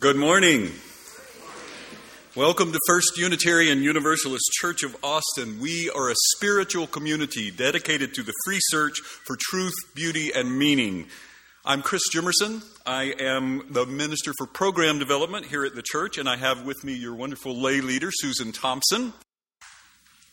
Good morning. Welcome to First Unitarian Universalist Church of Austin. We are a spiritual community dedicated to the free search for truth, beauty, and meaning. I'm Chris Jimmerson. I am the Minister for Program Development here at the church, and I have with me your wonderful lay leader, Susan Thompson.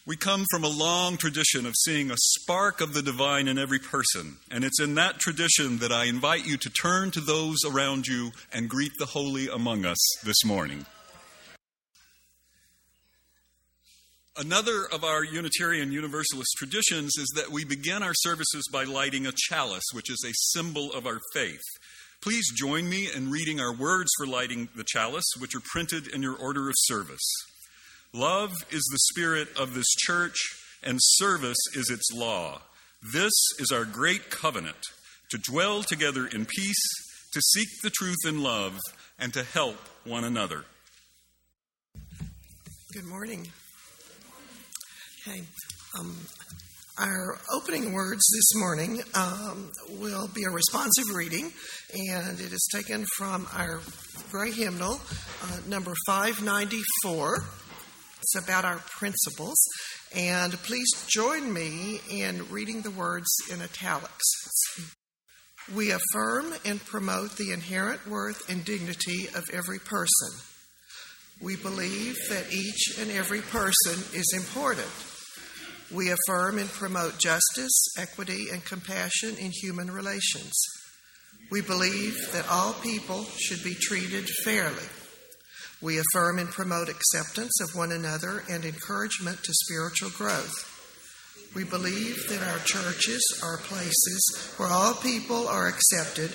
We come from a long tradition of seeing a spark of the divine in every person, and it's in that tradition that I invite you to turn to those around you and greet the holy among us this morning. Another of our Unitarian Universalist traditions is that we begin our services by lighting a chalice, which is a symbol of our faith. Please join me in reading our words for lighting the chalice, which are printed in your order of service. Love is the spirit of this church, and service is its law. This is our great covenant to dwell together in peace, to seek the truth in love, and to help one another. Good morning. Okay. Um, our opening words this morning um, will be a responsive reading, and it is taken from our gray hymnal, uh, number 594. It's about our principles. And please join me in reading the words in italics. We affirm and promote the inherent worth and dignity of every person. We believe that each and every person is important. We affirm and promote justice, equity, and compassion in human relations. We believe that all people should be treated fairly. We affirm and promote acceptance of one another and encouragement to spiritual growth. We believe that our churches are places where all people are accepted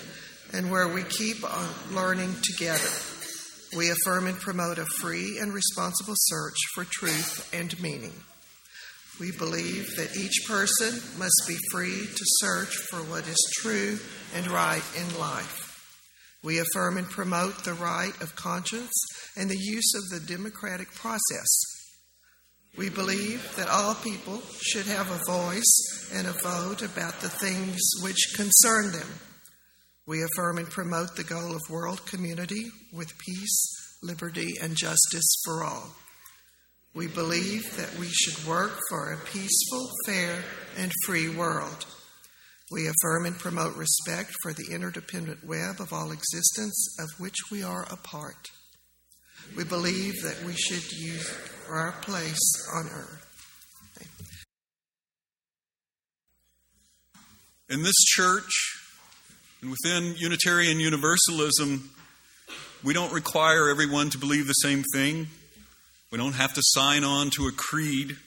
and where we keep on learning together. We affirm and promote a free and responsible search for truth and meaning. We believe that each person must be free to search for what is true and right in life. We affirm and promote the right of conscience and the use of the democratic process. We believe that all people should have a voice and a vote about the things which concern them. We affirm and promote the goal of world community with peace, liberty, and justice for all. We believe that we should work for a peaceful, fair, and free world. We affirm and promote respect for the interdependent web of all existence of which we are a part. We believe that we should use our place on earth. In this church and within Unitarian Universalism, we don't require everyone to believe the same thing. We don't have to sign on to a creed.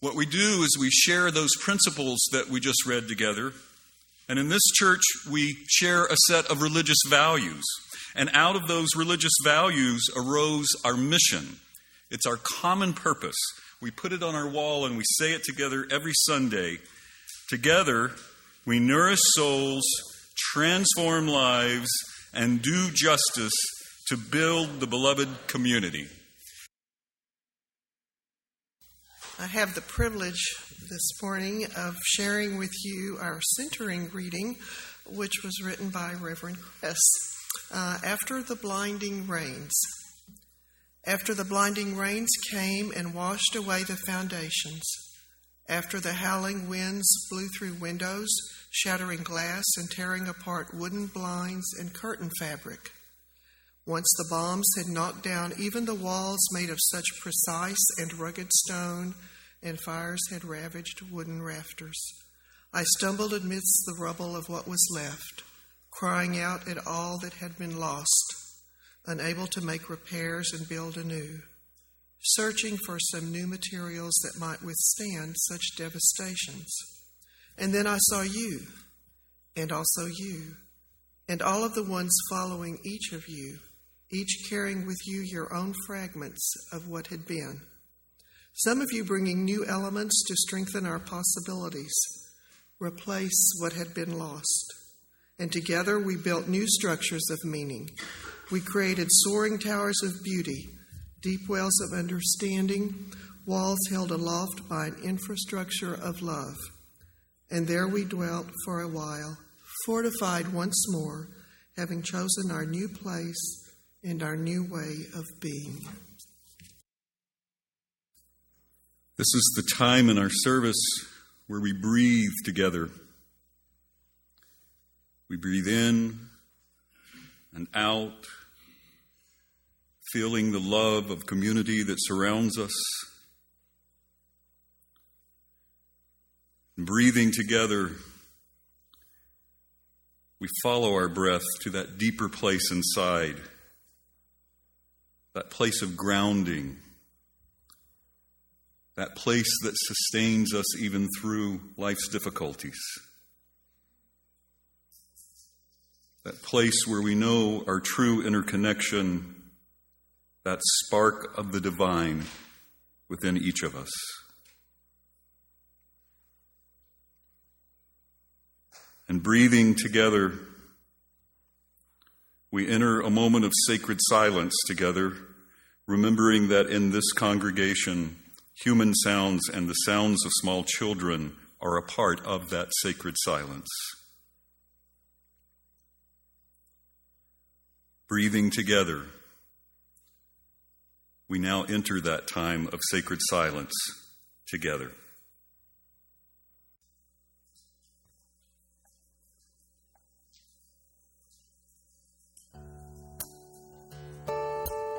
What we do is we share those principles that we just read together. And in this church, we share a set of religious values. And out of those religious values arose our mission. It's our common purpose. We put it on our wall and we say it together every Sunday. Together, we nourish souls, transform lives, and do justice to build the beloved community. I have the privilege this morning of sharing with you our centering reading, which was written by Reverend Chris. Uh, after the blinding rains. After the blinding rains came and washed away the foundations. After the howling winds blew through windows, shattering glass and tearing apart wooden blinds and curtain fabric. Once the bombs had knocked down even the walls made of such precise and rugged stone and fires had ravaged wooden rafters. I stumbled amidst the rubble of what was left, crying out at all that had been lost, unable to make repairs and build anew, searching for some new materials that might withstand such devastations. And then I saw you, and also you, and all of the ones following each of you, each carrying with you your own fragments of what had been some of you bringing new elements to strengthen our possibilities, replace what had been lost. And together we built new structures of meaning. We created soaring towers of beauty, deep wells of understanding, walls held aloft by an infrastructure of love. And there we dwelt for a while, fortified once more having chosen our new place and our new way of being. This is the time in our service where we breathe together. We breathe in and out, feeling the love of community that surrounds us. Breathing together, we follow our breath to that deeper place inside, that place of grounding that place that sustains us even through life's difficulties. That place where we know our true interconnection, that spark of the divine within each of us. And breathing together, we enter a moment of sacred silence together, remembering that in this congregation, Human sounds and the sounds of small children are a part of that sacred silence. Breathing together, we now enter that time of sacred silence together.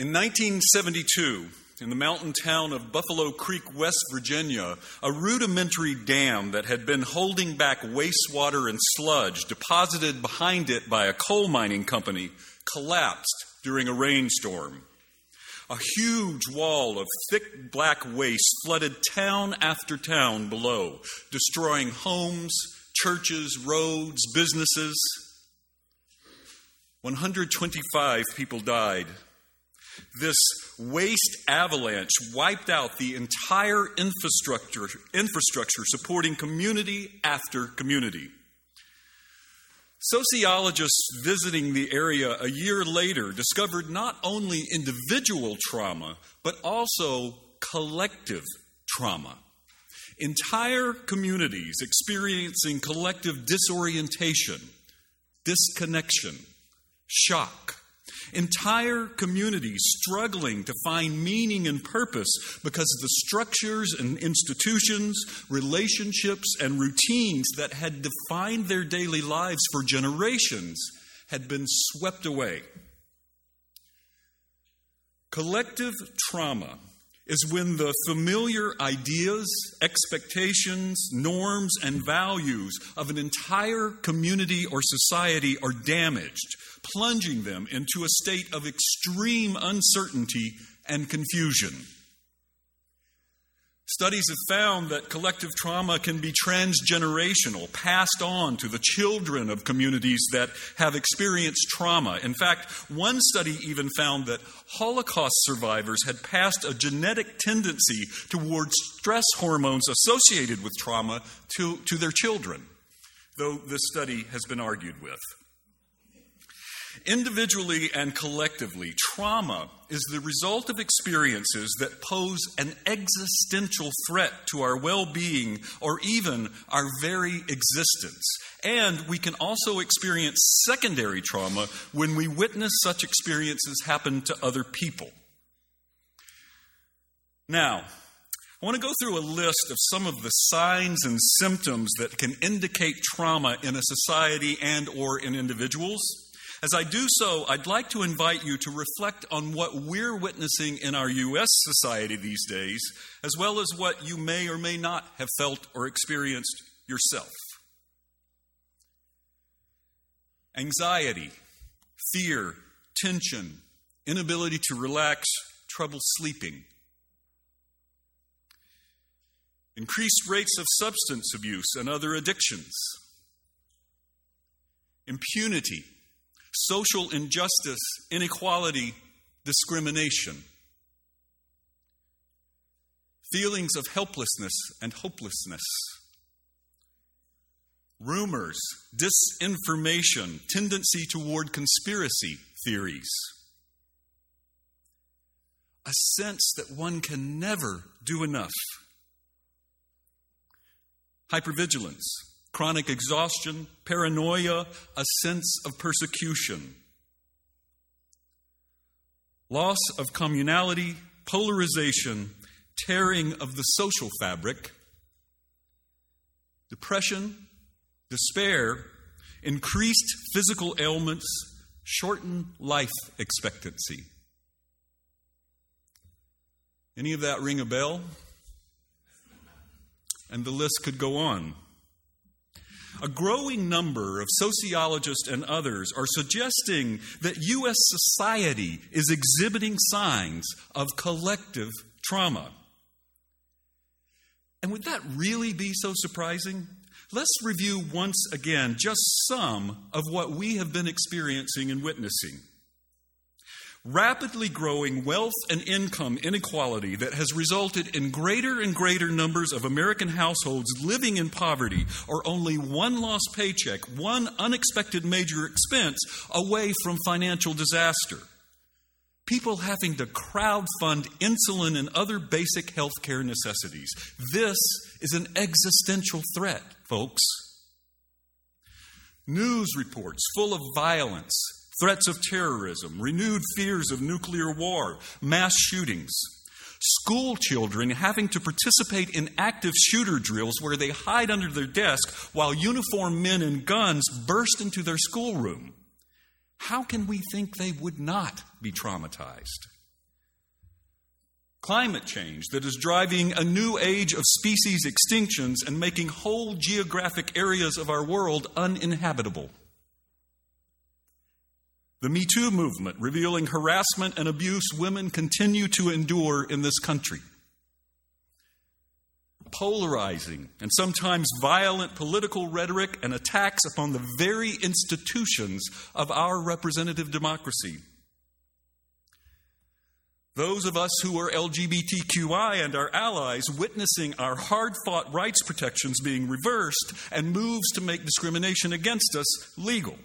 In 1972, in the mountain town of Buffalo Creek, West Virginia, a rudimentary dam that had been holding back wastewater and sludge deposited behind it by a coal mining company collapsed during a rainstorm. A huge wall of thick black waste flooded town after town below, destroying homes, churches, roads, businesses. 125 people died. This waste avalanche wiped out the entire infrastructure, infrastructure supporting community after community. Sociologists visiting the area a year later discovered not only individual trauma, but also collective trauma. Entire communities experiencing collective disorientation, disconnection, shock. Entire communities struggling to find meaning and purpose because the structures and institutions, relationships, and routines that had defined their daily lives for generations had been swept away. Collective trauma is when the familiar ideas, expectations, norms, and values of an entire community or society are damaged, plunging them into a state of extreme uncertainty and confusion. Studies have found that collective trauma can be transgenerational, passed on to the children of communities that have experienced trauma. In fact, one study even found that Holocaust survivors had passed a genetic tendency towards stress hormones associated with trauma to, to their children, though this study has been argued with. Individually and collectively, trauma is the result of experiences that pose an existential threat to our well being or even our very existence. And we can also experience secondary trauma when we witness such experiences happen to other people. Now, I want to go through a list of some of the signs and symptoms that can indicate trauma in a society and or in individuals. As I do so, I'd like to invite you to reflect on what we're witnessing in our U.S. society these days, as well as what you may or may not have felt or experienced yourself. Anxiety, fear, tension, inability to relax, trouble sleeping. Increased rates of substance abuse and other addictions. Impunity, social injustice, inequality, discrimination, feelings of helplessness and hopelessness, rumors, disinformation, tendency toward conspiracy theories, a sense that one can never do enough, hypervigilance chronic exhaustion, paranoia, a sense of persecution, loss of communality, polarization, tearing of the social fabric, depression, despair, increased physical ailments, shortened life expectancy. Any of that ring a bell? And the list could go on. A growing number of sociologists and others are suggesting that U.S. society is exhibiting signs of collective trauma. And would that really be so surprising? Let's review once again just some of what we have been experiencing and witnessing rapidly growing wealth and income inequality that has resulted in greater and greater numbers of American households living in poverty or only one lost paycheck, one unexpected major expense away from financial disaster. People having to crowd fund insulin and other basic health care necessities. This is an existential threat, folks. News reports full of violence, threats of terrorism, renewed fears of nuclear war, mass shootings, school children having to participate in active shooter drills where they hide under their desk while uniformed men and guns burst into their schoolroom. How can we think they would not be traumatized? climate change that is driving a new age of species extinctions and making whole geographic areas of our world uninhabitable. The Me Too movement, revealing harassment and abuse women continue to endure in this country. Polarizing and sometimes violent political rhetoric and attacks upon the very institutions of our representative democracy. Those of us who are LGBTQI and our allies witnessing our hard fought rights protections being reversed and moves to make discrimination against us legal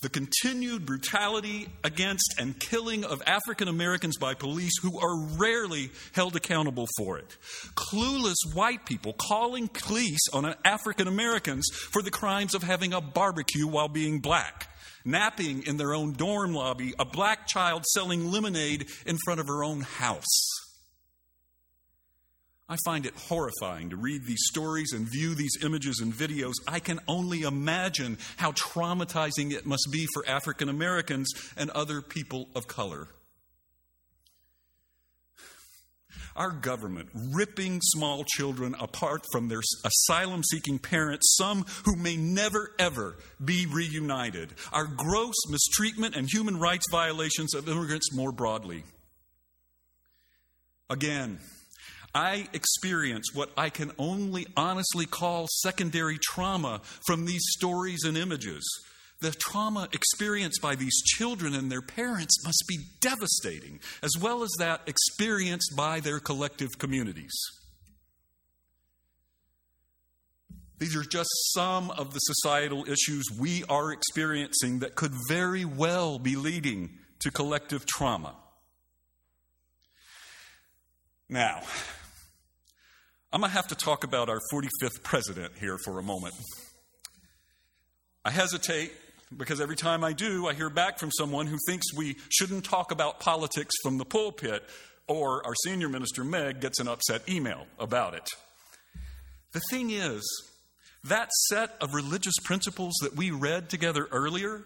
the continued brutality against and killing of African Americans by police who are rarely held accountable for it. Clueless white people calling police on African Americans for the crimes of having a barbecue while being black. Napping in their own dorm lobby, a black child selling lemonade in front of her own house. I find it horrifying to read these stories and view these images and videos. I can only imagine how traumatizing it must be for African Americans and other people of color. Our government ripping small children apart from their asylum seeking parents, some who may never ever be reunited. Our gross mistreatment and human rights violations of immigrants more broadly. Again, I experience what I can only honestly call secondary trauma from these stories and images. The trauma experienced by these children and their parents must be devastating, as well as that experienced by their collective communities. These are just some of the societal issues we are experiencing that could very well be leading to collective trauma. Now, I'm going to have to talk about our 45th president here for a moment. I hesitate because every time I do, I hear back from someone who thinks we shouldn't talk about politics from the pulpit, or our senior minister, Meg, gets an upset email about it. The thing is, that set of religious principles that we read together earlier,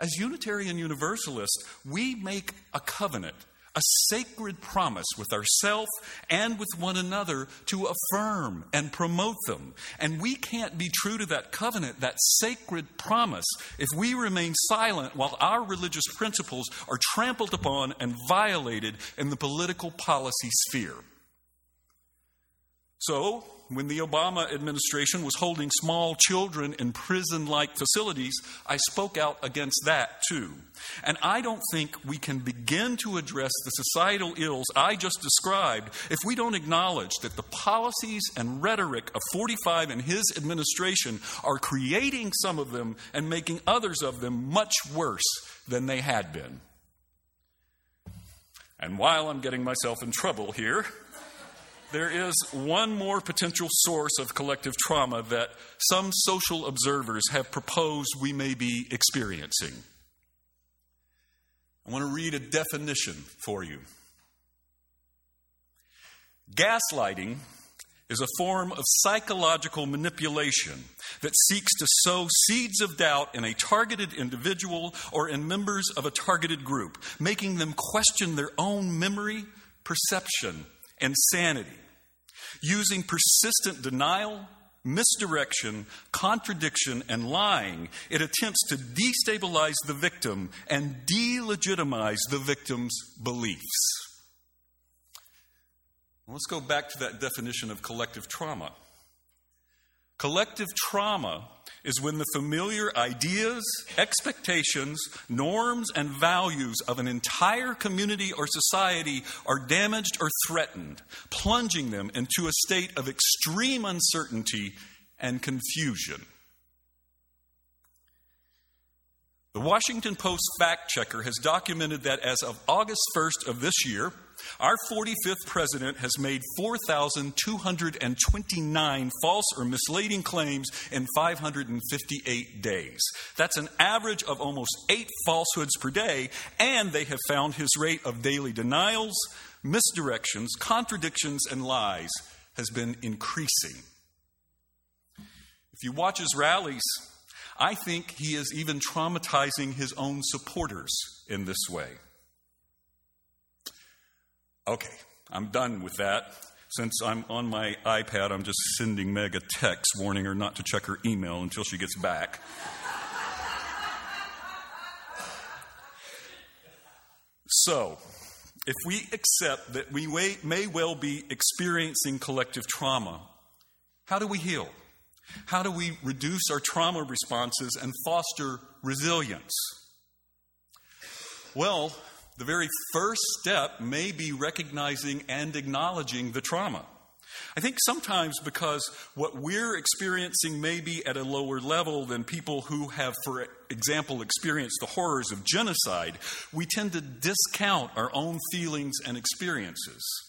as Unitarian Universalists, we make a covenant a sacred promise with ourselves and with one another to affirm and promote them. And we can't be true to that covenant, that sacred promise, if we remain silent while our religious principles are trampled upon and violated in the political policy sphere. So, when the Obama administration was holding small children in prison like facilities, I spoke out against that too. And I don't think we can begin to address the societal ills I just described if we don't acknowledge that the policies and rhetoric of 45 and his administration are creating some of them and making others of them much worse than they had been. And while I'm getting myself in trouble here, there is one more potential source of collective trauma that some social observers have proposed we may be experiencing. I want to read a definition for you. Gaslighting is a form of psychological manipulation that seeks to sow seeds of doubt in a targeted individual or in members of a targeted group, making them question their own memory, perception, and sanity. Using persistent denial, misdirection, contradiction, and lying, it attempts to destabilize the victim and delegitimize the victim's beliefs. Let's go back to that definition of collective trauma. Collective trauma is when the familiar ideas, expectations, norms, and values of an entire community or society are damaged or threatened, plunging them into a state of extreme uncertainty and confusion. The Washington Post fact checker has documented that as of August 1st of this year, our 45th president has made 4,229 false or misleading claims in 558 days. That's an average of almost eight falsehoods per day, and they have found his rate of daily denials, misdirections, contradictions, and lies has been increasing. If you watch his rallies, I think he is even traumatizing his own supporters in this way. Okay, I'm done with that. Since I'm on my iPad, I'm just sending Meg a text warning her not to check her email until she gets back. so, if we accept that we may well be experiencing collective trauma, how do we heal? How do we reduce our trauma responses and foster resilience? Well, the very first step may be recognizing and acknowledging the trauma. I think sometimes because what we're experiencing may be at a lower level than people who have, for example, experienced the horrors of genocide, we tend to discount our own feelings and experiences.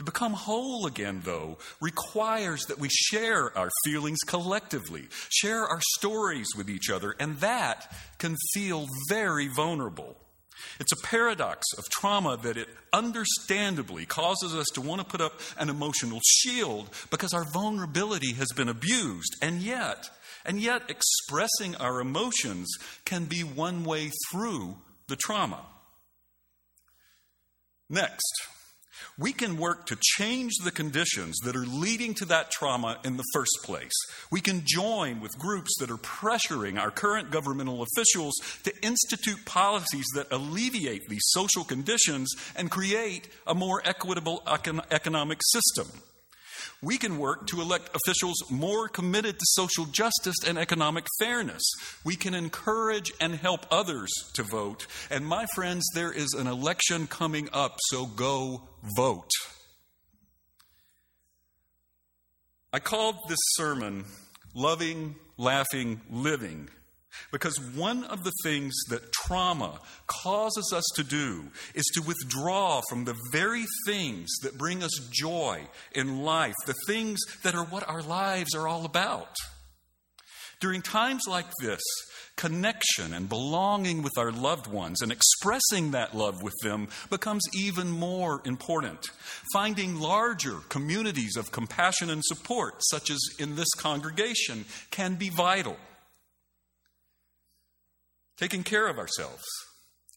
To become whole again, though, requires that we share our feelings collectively, share our stories with each other, and that can feel very vulnerable. It's a paradox of trauma that it understandably causes us to want to put up an emotional shield because our vulnerability has been abused. And yet, and yet expressing our emotions can be one way through the trauma. Next, we can work to change the conditions that are leading to that trauma in the first place. We can join with groups that are pressuring our current governmental officials to institute policies that alleviate these social conditions and create a more equitable econ- economic system. We can work to elect officials more committed to social justice and economic fairness. We can encourage and help others to vote. And my friends, there is an election coming up, so go vote. I called this sermon Loving, Laughing, Living because one of the things that trauma causes us to do is to withdraw from the very things that bring us joy in life, the things that are what our lives are all about. During times like this, connection and belonging with our loved ones and expressing that love with them becomes even more important. Finding larger communities of compassion and support, such as in this congregation, can be vital. Taking care of ourselves,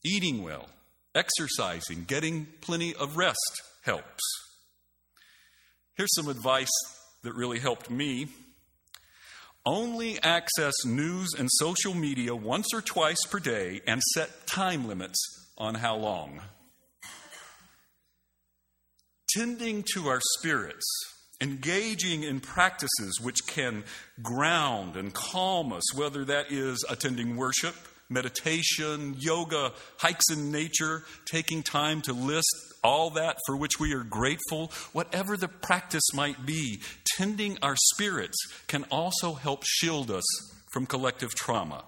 eating well, exercising, getting plenty of rest helps. Here's some advice that really helped me. Only access news and social media once or twice per day and set time limits on how long. Tending to our spirits, engaging in practices which can ground and calm us, whether that is attending worship, meditation, yoga, hikes in nature, taking time to list all that for which we are grateful, whatever the practice might be, tending our spirits can also help shield us from collective trauma.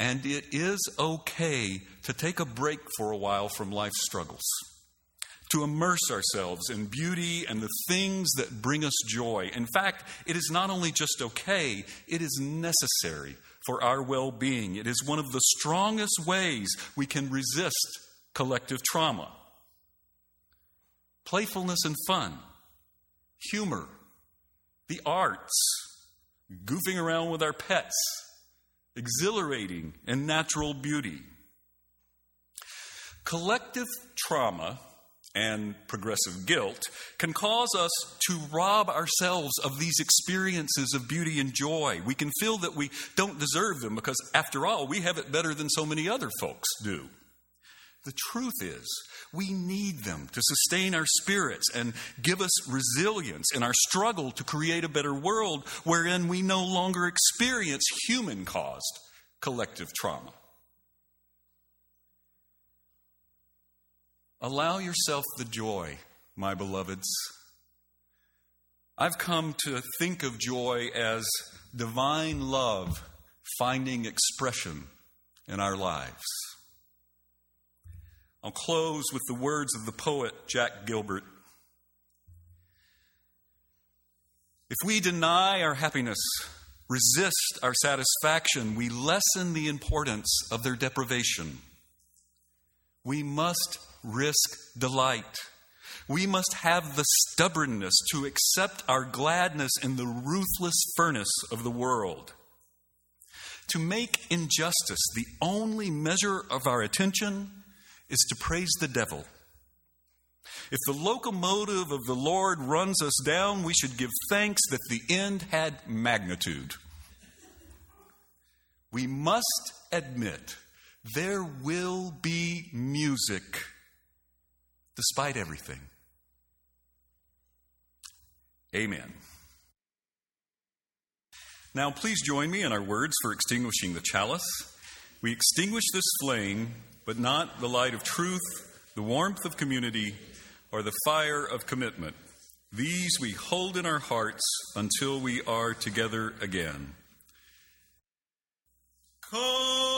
And it is okay to take a break for a while from life's struggles, to immerse ourselves in beauty and the things that bring us joy. In fact, it is not only just okay, it is necessary for our well being. It is one of the strongest ways we can resist collective trauma. Playfulness and fun, humor, the arts, goofing around with our pets, exhilarating and natural beauty. Collective trauma and progressive guilt can cause us to rob ourselves of these experiences of beauty and joy. We can feel that we don't deserve them because, after all, we have it better than so many other folks do. The truth is, we need them to sustain our spirits and give us resilience in our struggle to create a better world wherein we no longer experience human caused collective trauma. Allow yourself the joy, my beloveds. I've come to think of joy as divine love finding expression in our lives. I'll close with the words of the poet Jack Gilbert. If we deny our happiness, resist our satisfaction, we lessen the importance of their deprivation. We must risk delight. We must have the stubbornness to accept our gladness in the ruthless furnace of the world. To make injustice the only measure of our attention is to praise the devil. If the locomotive of the Lord runs us down, we should give thanks that the end had magnitude. We must admit there will be music despite everything. Amen. Now, please join me in our words for extinguishing the chalice. We extinguish this flame, but not the light of truth, the warmth of community, or the fire of commitment. These we hold in our hearts until we are together again. Comfort